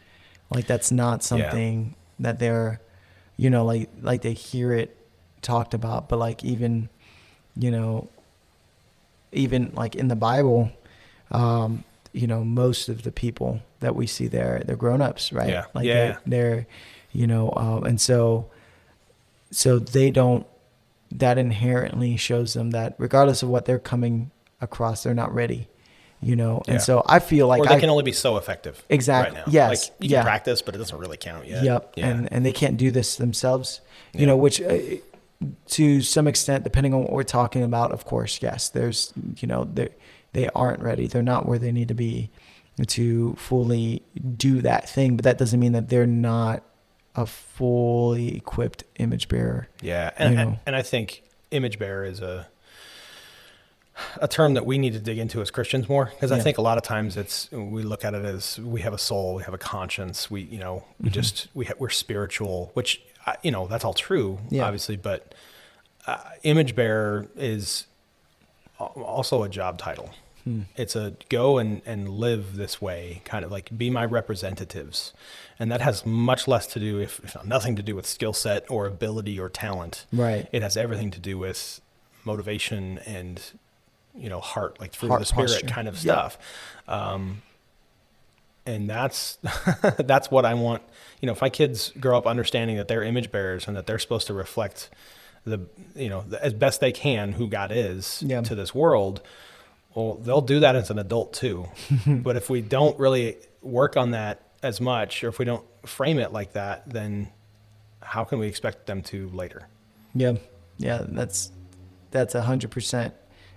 Like that's not Yeah. something that they're, you know, like like they hear it talked about, but like even, you know, even like in the Bible, um, you know, most of the people that we see there, they're grown ups, right? Yeah. Like Yeah. They're, they're, you know, um, and so, so they don't. That inherently shows them that regardless of what they're coming across, they're not ready. You know, and Yeah. so I feel like or they I, can only be so effective. Exactly. Right now. yes, Like you yeah. can practice, but it doesn't really count yet. Yep. Yeah. And and they can't do this themselves. You know, which uh, to some extent, depending on what we're talking about, of course, yes. There's you know they they aren't ready. They're not where they need to be to fully do that thing. But that doesn't mean that they're not a fully equipped image bearer. Yeah, and, and and I think image bearer is a a term that we need to dig into as Christians more because I think a lot of times it's we look at it as we have a soul, we have a conscience, we you know we Mm-hmm. just we ha- we're spiritual, which you know that's all true, Yeah. obviously, but uh, image bearer is also a job title. Hmm. It's a go and, and live this way, kind of like be my representatives. And that has much less to do, if, if not nothing to do with skill set or ability or talent. Right. It has everything to do with motivation and, you know, heart, like through Heart the spirit posture. kind of Yep. stuff. Um, and that's *laughs* that's what I want. You know, if my kids grow up understanding that they're image bearers and that they're supposed to reflect the, you know, the, as best they can who God is Yeah. to this world, well, they'll do that as an adult too. *laughs* but if we don't really work on that as much, or if we don't frame it like that, then how can we expect them to later? Yeah, yeah, that's that's a hundred percent.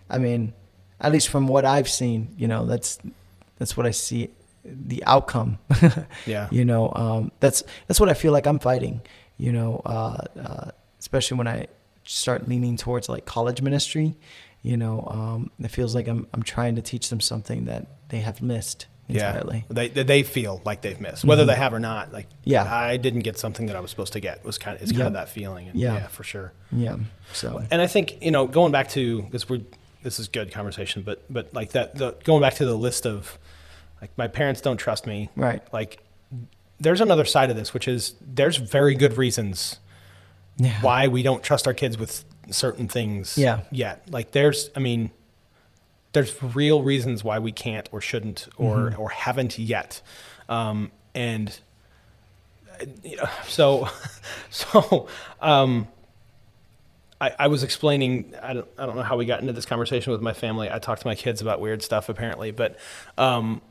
I mean, at least from what I've seen, you know, that's that's what I see the outcome. *laughs* Yeah. you know, um, that's that's what I feel like I'm fighting. You know, uh, uh, especially when I start leaning towards like college ministry. You know, um, it feels like I'm I'm trying to teach them something that they have missed entirely. Yeah, they they- they feel like they've missed, whether they have or not. Like, Yeah. I didn't get something that I was supposed to get. Was kind of it's kind of that feeling. And Yeah. yeah, for sure. Yeah. So And I think you know, going back to because we this is good conversation, but but like that the going back to the list of like my parents don't trust me. Right. Like, there's another side of this, which is there's very good reasons yeah. why we don't trust our kids with certain things Yeah. yet. Like there's I mean there's real reasons why we can't or shouldn't or Mm-hmm. or haven't yet. Um, and you know, so *laughs* so um, I, I was explaining I don't, I don't know how we got into this conversation with my family. I talked to my kids about weird stuff apparently, but um,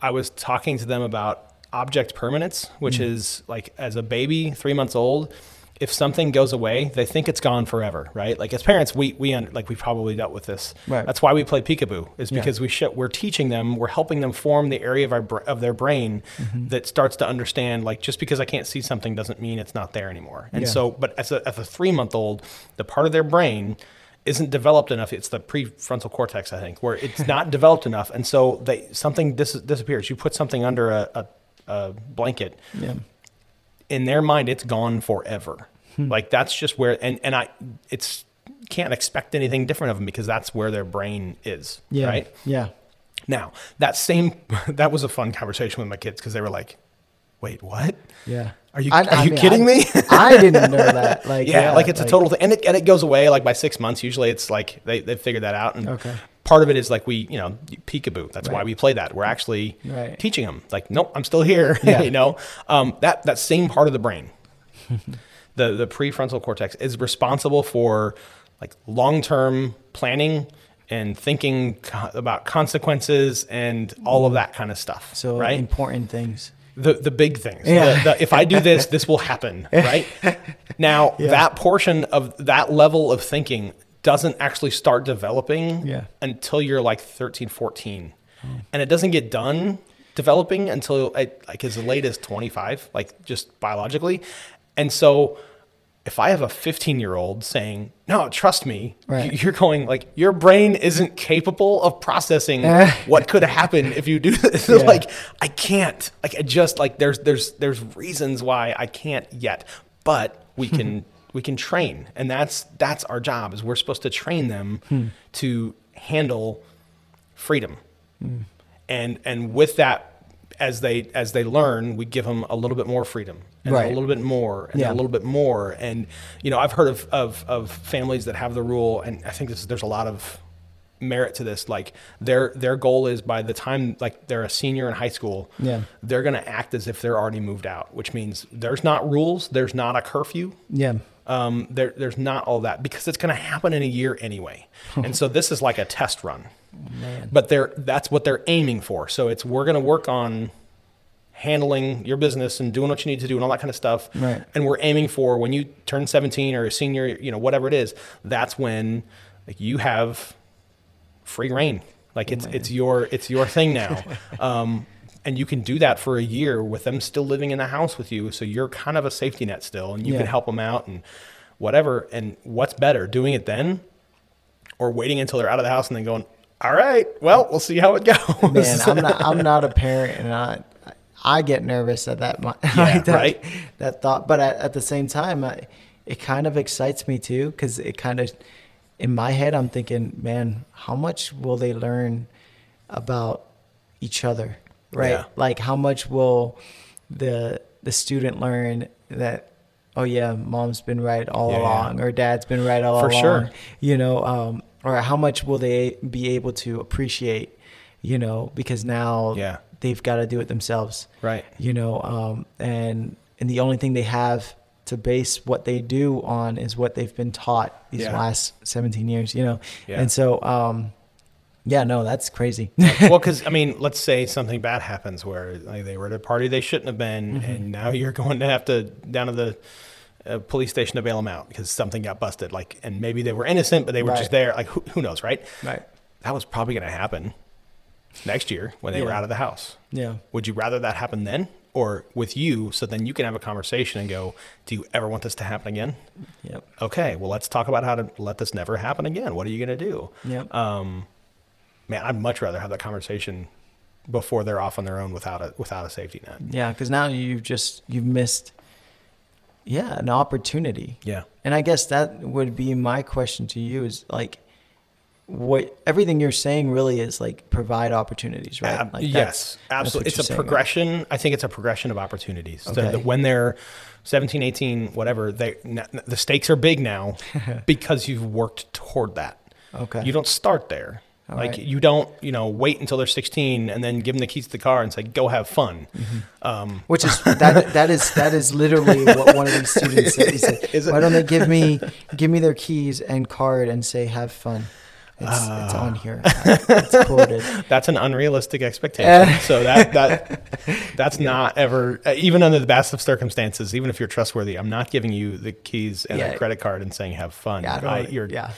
I was talking to them about object permanence, which Mm. is like as a baby, three months old, if something goes away, they think it's gone forever, right? Like as parents, we we un- like we probably dealt with this. Right. That's why we play peekaboo, is Yeah. because we sh- we're teaching them, we're helping them form the area of our br- of their brain Mm-hmm. that starts to understand like just because I can't see something doesn't mean it's not there anymore. And Yeah. so, but as a as a three month old, the part of their brain isn't developed enough. It's the prefrontal cortex, I think, where it's *laughs* not developed enough, and so they something dis- disappears. You put something under a, a, a blanket, Yeah. in their mind, it's gone forever. Hmm. Like that's just where, and and I, it's can't expect anything different of them because that's where their brain is. Yeah. Right Yeah. now, that same *laughs* that was a fun conversation with my kids because they were like, "Wait, what? Yeah. Are you I- are I you mean, kidding I- me?" *laughs* I didn't know that. *laughs* Like, yeah, like it's a total thing, and it and it goes away like by six months. Usually, it's like they they figured that out, and Okay. part of it is like we you know peekaboo. That's why we play that. We're actually Right. teaching them like, nope, I'm still here. Yeah. you know, um, that that same part of the brain, the the prefrontal cortex, is responsible for like long term planning and thinking co- about consequences and all of that kind of stuff. So right, important things. the the big things. Yeah. The- the, if I do this, this will happen, *laughs* right? Now, Yeah. that portion of that level of thinking doesn't actually start developing Yeah. until you're like 13, 14. And it doesn't get done developing until I, like as late as 25, like just biologically. And so if I have a 15 year old saying, no, trust me, Right. you're going like, your brain isn't capable of processing *laughs* what could happen if you do *laughs* this. Yeah. like, I can't, like, I just like, there's, there's, there's reasons why I can't yet, but we can, *laughs* we can train. And that's, that's our job is we're supposed to train them Hmm. to handle freedom. And, and with that, as they as they learn, we give them a little bit more freedom and Right. a little bit more and Yeah. a little bit more. And you know, I've heard of, of of families that have the rule, and I think this, there's a lot of merit to this. Like their their goal is by the time like they're a senior in high school, Yeah. they're going to act as if they're already moved out, which means there's not rules, there's not a curfew, Yeah. Um, there, there's not all that because it's going to happen in a year anyway. *laughs* and so this is like a test run. Man. But they're that's what they're aiming for. So it's we're going to work on handling your business and doing what you need to do and all that kind of stuff. Right. And we're aiming for when you turn 17 or a senior, you know, whatever it is, that's when like you have free rein. Like it's it's your it's your thing now. *laughs* um, and you can do that for a year with them still living in the house with you. So you're kind of a safety net still, and you can help them out and whatever. And what's better, doing it then, or waiting until they're out of the house and then going, "All right, well, we'll see how it goes." Man, I'm not. I'm *laughs* not a parent, and I, I get nervous at that. *laughs* Yeah, like that, right? That thought, but at, at the same time, I, it kind of excites me too, because it kind of, in my head, I'm thinking, man, how much will they learn about each other, right? Yeah. Like, how much will the the student learn that? Oh yeah, mom's been right all Yeah, yeah. along, or dad's been right all For along. sure. You know, um, or how much will they be able to appreciate? You know, because now Yeah. they've got to do it themselves. Right. You know, um, and and the only thing they have to base what they do on is what they've been taught these Yeah. last 17 years. You know, Yeah. and so um, yeah, no, that's crazy. well, *laughs* because I mean, let's say something bad happens where like, they were at a party they shouldn't have been, Mm-hmm. and now *laughs* you're going to have to down to the uh, police station to bail them out because something got busted. Like, and maybe they were innocent, but they were Right. just there. Like, who, who knows, right? right. That was probably going to happen next year when they were out of the house. Yeah. Would you rather that happen then or with you so then you can have a conversation and go, do you ever want this to happen again? Yep. Okay, well, let's talk about how to let this never happen again. What are you going to do? Yep. Um, man, I'd much rather have that conversation before they're off on their own without a without a safety net. yeah, because now you've just you've missed. Yeah, an opportunity. Yeah. And I guess that would be my question to you is like what everything you're saying really is like provide opportunities, right? Ab- Like yes, absolutely. It's a saying, right? progression. I think it's a progression of opportunities. So Okay. that when they're 17, 18, whatever, they the stakes are big now *laughs* because you've worked toward that. Okay. You don't start there. All like right. you don't, you know, wait until they're 16 and then give them the keys to the car and say, "Go have fun." Mm-hmm. Um, Which is that that is that is literally *laughs* what one of these students said. He said? *laughs* "Why don't they give me give me their keys and card and say have fun?" It's, it's on here. It's quoted. *laughs* That's an unrealistic expectation. so that that that's not ever uh, even under the best of circumstances. Even if you're trustworthy, I'm not giving you the keys and Yeah. a credit card and saying have fun. Yeah, I- you're, yeah.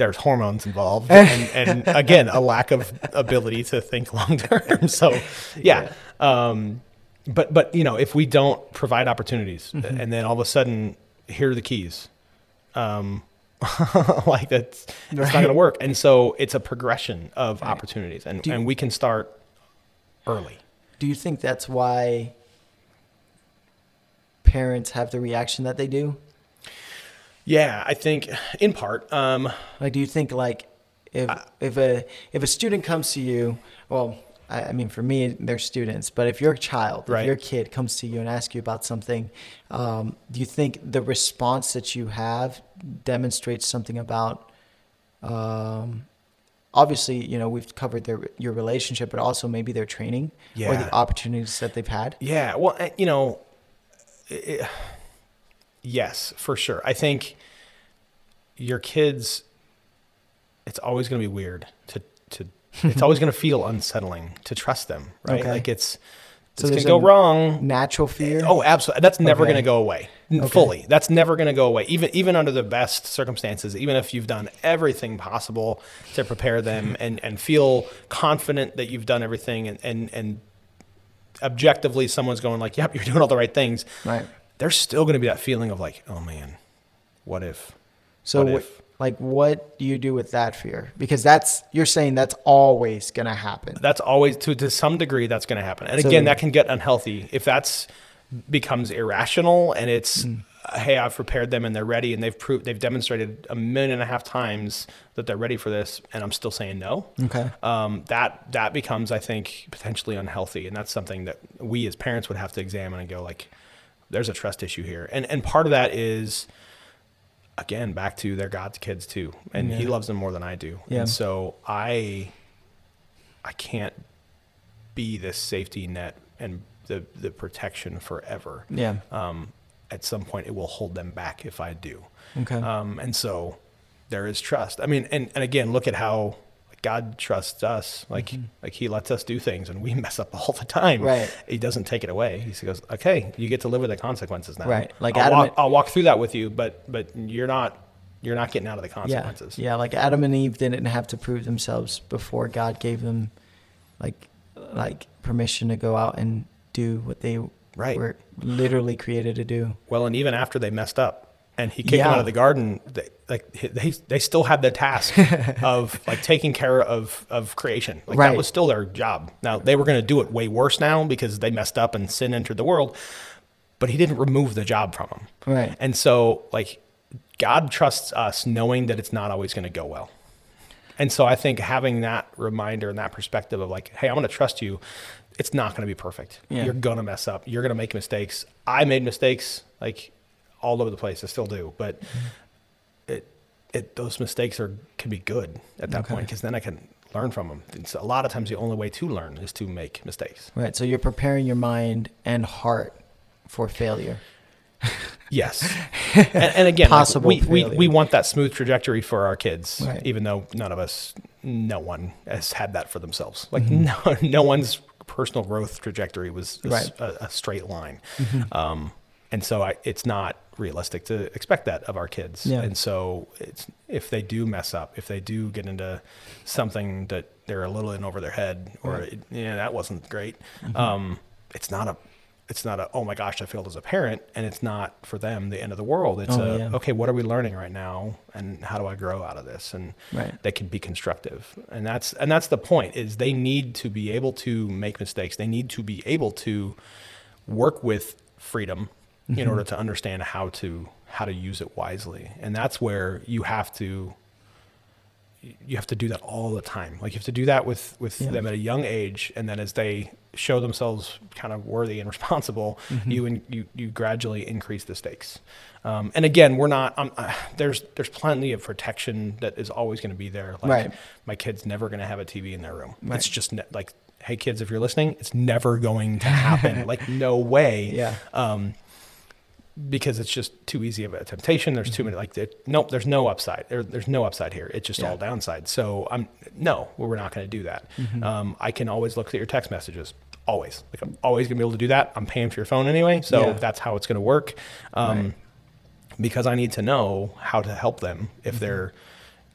There's hormones involved, *laughs* and, and again, a lack of ability to think long term. *laughs* So, yeah. Um, but but you know, if we don't provide opportunities, Mm-hmm. and then all of a sudden, here are the keys. Um, *laughs* like that's it's not going to work. And so it's a progression of opportunities, and, you- and we can start early. Do you think that's why parents have the reaction that they do? Yeah, I think in part. Um, Like, do you think like if if a if a student comes to you, well, I, I mean, for me, they're students, but if your child, Right. if your kid comes to you and asks you about something, um, do you think the response that you have demonstrates something about? Um, obviously, you know, we've covered their your relationship, but also maybe their training or the opportunities that they've had. Yeah, well, you know, it, yes, for sure. I think your kids, it's always going to be weird to to. It's always going to feel unsettling to trust them, right? Okay. Like it's So it's to go wrong. Natural fear. Oh, absolutely. That's never Okay. going to go away Okay. fully. That's never going to go away. Even even under the best circumstances, even if you've done everything possible to prepare them and and feel confident that you've done everything and and and objectively someone's going like, "Yep, you're doing all the right things." right. There's still going to be that feeling of like, "Oh man, what if?" So, What if? like, what do you do with that fear? Because that's you're saying that's always gonna happen. That's always to to some degree that's going to happen. And So- again, that can get unhealthy if that's becomes irrational and it's Mm. hey, I've prepared them and they're ready and they've proved they've demonstrated a million and a half times that they're ready for this and I'm still saying no. Okay. Um, that that becomes, I think, potentially unhealthy, and that's something that we as parents would have to examine and go like, there's a trust issue here, and and part of that is, again, back to they're God's kids too, and He loves them more than I do, Yeah. and so I, I can't be this safety net and the the protection forever. Yeah. Um, at some point, it will hold them back if I do. Okay. Um, and so there is trust. I mean, and, and again, look at how God trusts us. Like, like he lets us do things and we *laughs* mess up all the time. Mm-hmm. Right. He doesn't take it away. He goes, okay, you get to live with the consequences now. Right. Like I'll Adam walk, and- I'll walk through that with you, but, but you're not, you're not getting out of the yeah. consequences. Yeah. Like Adam and Eve didn't have to prove themselves before God gave them, like, like permission to go out and do what they Right. were literally created to do. Well, and even after they messed up and he kicked them Yeah. out of the garden, they, like they, they still had the task *laughs* of like taking care of, of creation. Like Right. that was still their job. Now they were going to do it way worse now because they messed up and sin entered the world, but he didn't remove the job from them. Right. And so like God trusts us knowing that it's not always going to go well. And so I think having that reminder and that perspective of like, hey, I'm going to trust you. It's not going to be perfect. Yeah. You're going to mess up. You're going to make mistakes. I made mistakes like all over the place. I still do, but it, it, those mistakes are, can be good at that Okay. point because then I can learn from them. It's a lot of times the only way to learn is to make mistakes. Right. So you're preparing your mind and heart for failure. Yes. *laughs* and, and again, like, Possible we, we, failure. we want that smooth trajectory for our kids, Right. even though none of us, no one has had that for themselves. Like Mm-hmm. *laughs* no, no one's personal growth trajectory was a, Right. Mm-hmm. a, a straight line. Um, and so I, it's not realistic to expect that of our kids. Yeah. And so it's, if they do mess up, if they do get into something that they're a little in over their head or, Right. it, yeah, that wasn't great. Mm-hmm. Um, it's not a, it's not a, oh my gosh, I failed as a parent. And it's not for them the end of the world. It's Oh, a, yeah. okay, what are we learning right now? And how do I grow out of this? And Right. they can be constructive. And that's, and that's the point is they need to be able to make mistakes. They need to be able to work with freedom in Mm-hmm. order to understand how to, how to use it wisely. And that's where you have to, you have to do that all the time. Like you have to do that with with Yeah. them at a young age, and then as they show themselves kind of worthy and *laughs* responsible, Mm-hmm. you in, you you gradually increase the stakes. Um, and again, we're not. Um, uh, there's there's plenty of protection that is always going to be there. Like Right. my kid's never going to have a TV in their room. Right. It's just ne- like, hey kids, if you're listening, it's never going to happen. *laughs* like no way Yeah. um, because it's just too easy of a temptation. There's too many like there, nope. There's no upside. There, there's no upside here. It's just Yeah. all downside. So I'm no, we're not going to do that. Um, I can always look at your text messages. Always, like I'm always going to be able to do that. I'm paying for your phone anyway, so Yeah. that's how it's going to work. Um, Right. Because I need to know how to help them if they're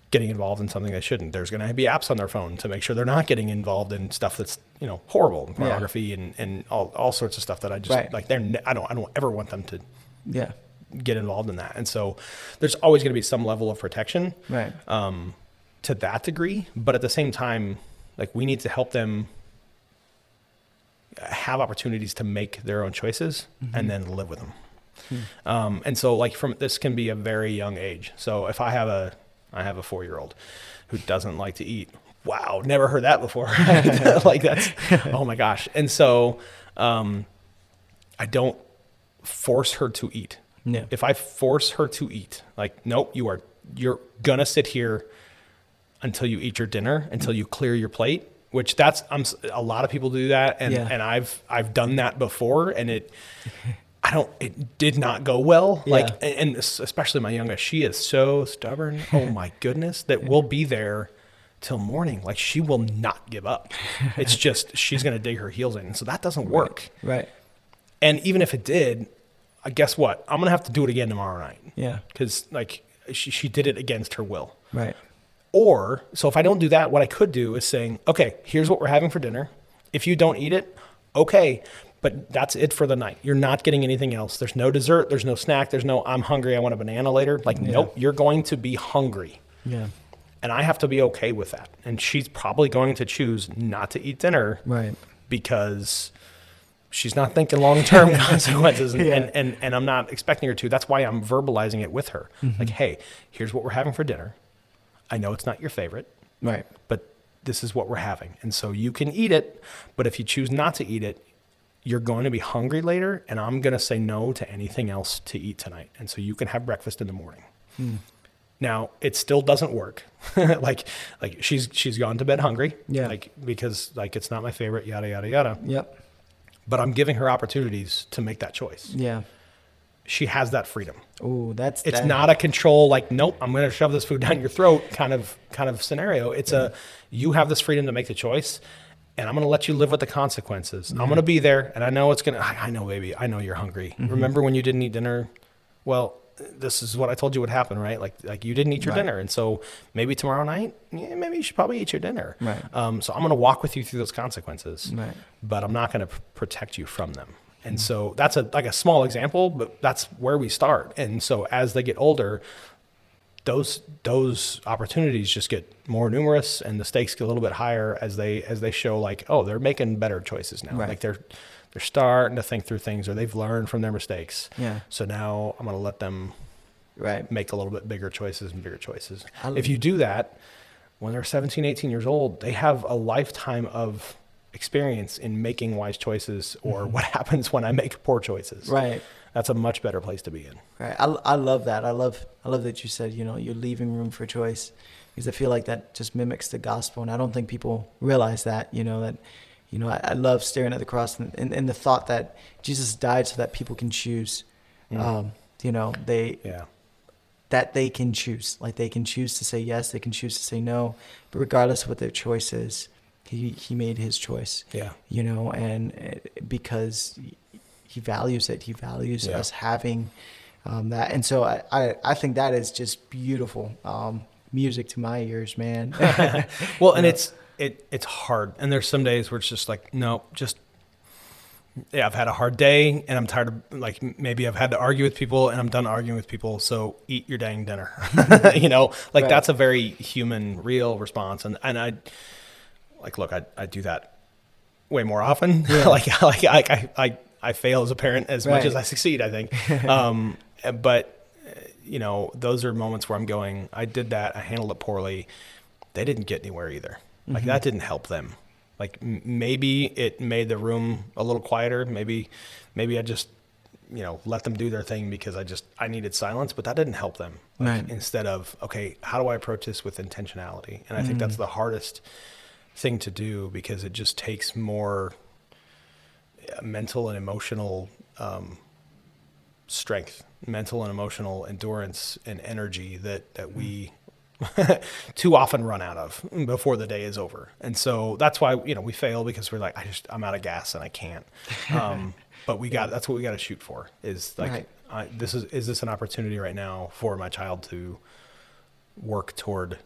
getting involved in something they shouldn't. There's going to be apps on their phone to make sure they're not getting involved in stuff that's you know horrible, pornography and, and all, all sorts of stuff that I just Right. like. They're I don't I don't ever want them to Yeah. get involved in that. And so there's always going to be some level of protection Right. um, to that degree. But at the same time, like we need to help them have opportunities to make their own choices and then live with them. Um, and so like from this can be a very young age. So if I have a I have a four year old who doesn't like to eat. Wow, never heard that before. *laughs* *laughs* like that's oh my gosh. And so um, I don't force her to eat. Yeah. If I force her to eat, like, nope, you are you're gonna sit here until you eat your dinner, until you clear your plate. Which that's I'm a lot of people do that, and Yeah. and I've I've done that before, and it I don't it did not go well. Like Yeah. and and especially my youngest, she is so stubborn. *laughs* Oh my goodness, that we'll be there till morning. Like she will not give up. It's *laughs* just she's gonna dig her heels in, so that doesn't work. Right. And even if it did, guess what? I'm gonna have to do it again tomorrow night Yeah. because like she, she did it against her will. Right. Or so if I don't do that, what I could do is saying, okay, here's what we're having for dinner. If you don't eat it, okay, but that's it for the night. You're not getting anything else. There's no dessert. There's no snack. There's no I'm hungry. I want a banana later. Like nope, you're going to be hungry. Yeah. And I have to be okay with that. And she's probably going to choose not to eat dinner Right. because she's not thinking long term *laughs* *laughs* consequences and, Yeah. and, and, and I'm not expecting her to. That's why I'm verbalizing it with her. Mm-hmm. Like, hey, here's what we're having for dinner. I know it's not your favorite, Right. but this is what we're having. And so you can eat it, but if you choose not to eat it, you're going to be hungry later, and I'm going to say no to anything else to eat tonight. And so you can have breakfast in the morning. Hmm. Now it still doesn't work. *laughs* like like she's she's gone to bed hungry. Yeah. Like because like it's not my favorite, yada yada yada Yep. But I'm giving her opportunities to make that choice. Yeah. She has that freedom. Oh, that's It's that- not a control like nope, I'm going to shove this food *laughs* down your throat kind of kind of scenario. It's a you have this freedom to make the choice and I'm going to let you live with the consequences. I'm going to be there and I know it's going to I I know baby, I know you're hungry. Mm-hmm. Remember when you didn't eat dinner? Well, this is what I told you would happen, right? Like like you didn't eat your Right. dinner and so maybe tomorrow night, yeah, maybe you should probably eat your dinner. Right. Um, so I'm going to walk with you through those consequences Right. but I'm not going to protect you from them. And so that's a like a small example, but that's where we start. And so as they get older, those those opportunities just get more numerous and the stakes get a little bit higher as they as they show like, oh, they're making better choices now. Right. Like they're they're starting to think through things or they've learned from their mistakes. Yeah. So now I'm going to let them Right. make a little bit bigger choices and bigger choices. If you do that, when they're 17, 18 years old, they have a lifetime of experience in making wise choices or what *laughs* happens when I make poor choices. Mm-hmm. Right. That's a much better place to be in. Right. I, I love that. I love I love that you said you know you're leaving room for choice because I feel like that just mimics the gospel, and I don't think people realize that. You know that. You know, I, I love staring at the cross and, and, and the thought that Jesus died so that people can choose. Um, you know, they Yeah. that they can choose. Like they can choose to say yes, they can choose to say no, but regardless of what their choice is, he he made his choice. Yeah. You know, and uh, because he values it, he values Yeah. us having um, that, and so I, I I think that is just beautiful. Um, music to my ears, man. *laughs* Well, and it's it it's hard. And there's some days where it's just like, no, just yeah, I've had a hard day and I'm tired of like maybe I've had to argue with people and I'm done arguing with people, so eat your dang dinner. *laughs* you know, like Right. that's a very human, real response. And and I like look, I I do that way more often. *laughs* like like I, I I I fail as a parent as much as I succeed, I think. *laughs* um but uh, you know, those are moments where I'm going, I did that, I handled it poorly. They didn't get anywhere either. Like that didn't help them. Like m- maybe it made the room a little quieter. Maybe, maybe I just, you know, let them do their thing because I just I needed silence. But that didn't help them. Like, Right. Instead of okay, how do I approach this with intentionality? And I think that's the hardest thing to do because it just takes more mental and emotional um, strength, mental and emotional endurance and energy that that we *laughs* too often run out of before the day is over. And so that's why you know we fail because we're like I just I'm out of gas and I can't. Um, *laughs* but we got that's what we got to shoot for is like Right. I, this is is this an opportunity right now for my child to work toward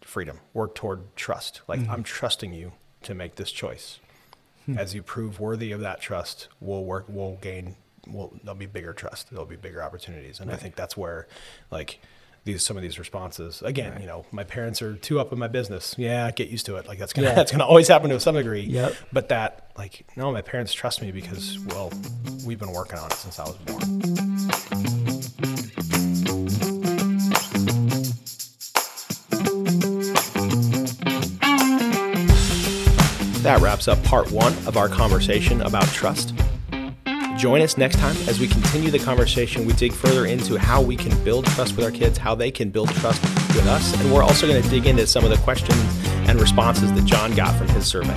freedom, work toward trust. Like I'm trusting you to make this choice. Hmm. As you prove worthy of that trust, we'll work, we'll gain, we'll, there'll be bigger trust. There'll be bigger opportunities. And I think that's where like these, some of these responses, again, you know, my parents are too up in my business. Yeah. Get used to it. Like that's going to, Yeah. that's going to always happen to some degree. Yep. But that like, no, my parents trust me because, well, we've been working on it since I was born. That wraps up part one of our conversation about trust. Join us next time as we continue the conversation. We dig further into how we can build trust with our kids, how they can build trust with us, and we're also going to dig into some of the questions and responses that John got from his survey.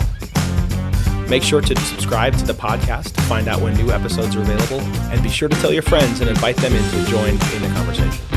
Make sure to subscribe to the podcast to find out when new episodes are available, and be sure to tell your friends and invite them in to join in the conversation.